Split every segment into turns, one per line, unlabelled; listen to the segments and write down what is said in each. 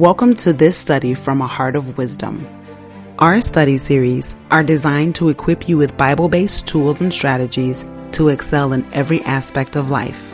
Welcome to this study from a heart of wisdom. Our study series are designed to equip you with Bible based tools and strategies to excel in every aspect of life.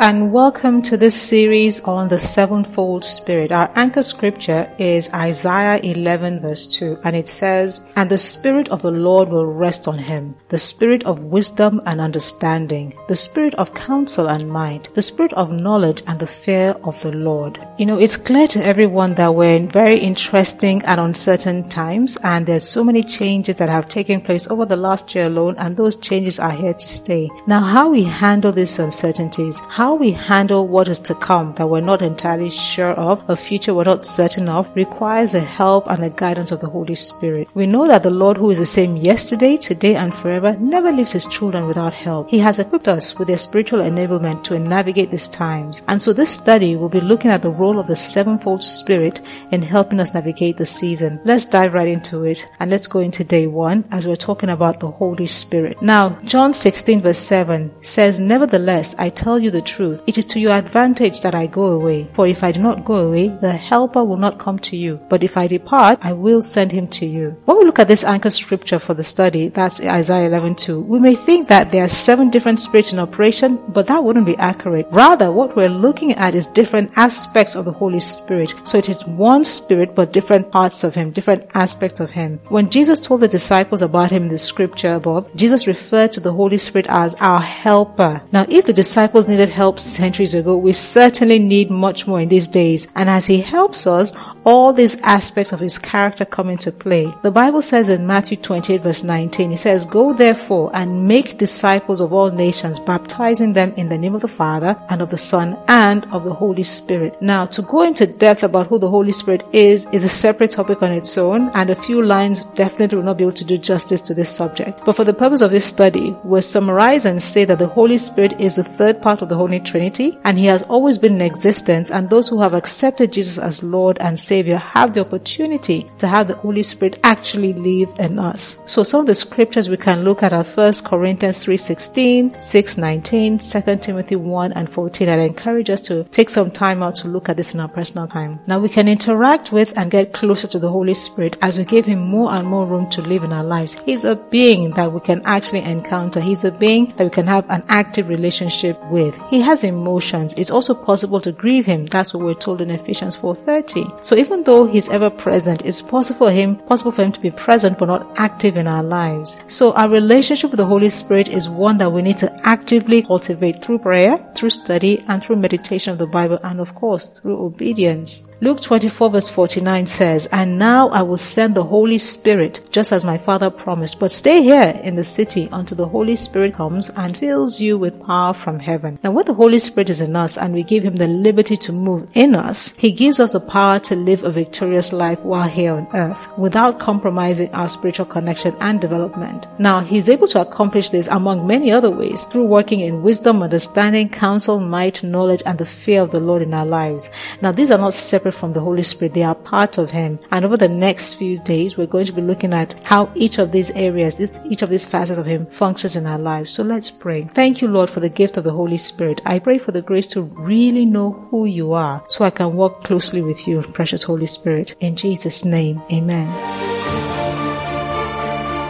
And welcome to this series on the sevenfold spirit. Our anchor scripture is Isaiah 11 verse 2 and it says, And the spirit of the Lord will rest on him, the spirit of wisdom and understanding, the spirit of counsel and might, the spirit of knowledge and the fear of the Lord. You know, it's clear to everyone that we're in very interesting and uncertain times and there's so many changes that have taken place over the last year alone and those changes are here to stay. Now, how we handle these uncertainties, how how we handle what is to come that we're not entirely sure of, a future we're not certain of, requires the help and the guidance of the Holy Spirit. We know that the Lord who is the same yesterday, today, and forever never leaves his children without help. He has equipped us with their spiritual enablement to navigate these times. And so this study will be looking at the role of the sevenfold spirit in helping us navigate the season. Let's dive right into it and let's go into day one as we're talking about the Holy Spirit. Now, John 16 verse 7 says, Nevertheless, I tell you the truth truth. It is to your advantage that I go away. For if I do not go away, the helper will not come to you. But if I depart, I will send him to you. When we look at this anchor scripture for the study, that's Isaiah 11:2, we may think that there are seven different spirits in operation, but that wouldn't be accurate. Rather, what we're looking at is different aspects of the Holy Spirit. So it is one spirit, but different parts of him, different aspects of him. When Jesus told the disciples about him in the scripture above, Jesus referred to the Holy Spirit as our helper. Now, if the disciples needed help helped centuries ago, we certainly need much more in these days. And as He helps us, all these aspects of His character come into play. The Bible says in Matthew 28 verse 19, it says, Go therefore and make disciples of all nations, baptizing them in the name of the Father and of the Son and of the Holy Spirit. Now, to go into depth about who the Holy Spirit is, is a separate topic on its own, and a few lines definitely will not be able to do justice to this subject. But for the purpose of this study, we'll summarize and say that the Holy Spirit is the third part of the Holy Trinity, and He has always been in existence, and those who have accepted Jesus as Lord and Savior have the opportunity to have the Holy Spirit actually live in us. So some of the scriptures we can look at are 1 Corinthians 3.16, 6.19, 2 Timothy 1 and 14. And I encourage us to take some time out to look at this in our personal time. Now we can interact with and get closer to the Holy Spirit as we give Him more and more room to live in our lives. He's a being that we can actually encounter. He's a being that we can have an active relationship with. He has emotions. It's also possible to grieve him. That's what we're told in Ephesians 4:30. So even though he's ever present, it's possible for him possible for him to be present but not active in our lives. So our relationship with the Holy Spirit is one that we need to actively cultivate through prayer, through study, and through meditation of the Bible, and of course through obedience. Luke 24 verse 49 says, And now I will send the Holy Spirit, just as my Father promised, but stay here in the city until the Holy Spirit comes and fills you with power from heaven. Now when the Holy Spirit is in us and we give Him the liberty to move in us, He gives us the power to live a victorious life while here on earth without compromising our spiritual connection and development. Now He's able to accomplish this among many other ways through working in wisdom, understanding, counsel, might, knowledge, and the fear of the Lord in our lives. Now these are not separate from the Holy Spirit. They are part of Him. And over the next few days, we're going to be looking at how each of these areas, each of these facets of Him functions in our lives. So let's pray. Thank you, Lord, for the gift of the Holy Spirit. I pray for the grace to really know who you are so I can walk closely with you, precious Holy Spirit. In Jesus' name, amen.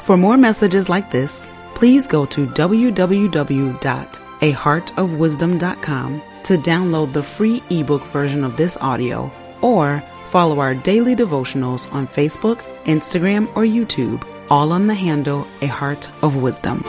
For more messages like this, please go to www.aheartofwisdom.com to download the free ebook version of this audio or follow our daily devotionals on Facebook, Instagram, or YouTube, all on the handle A Heart of Wisdom.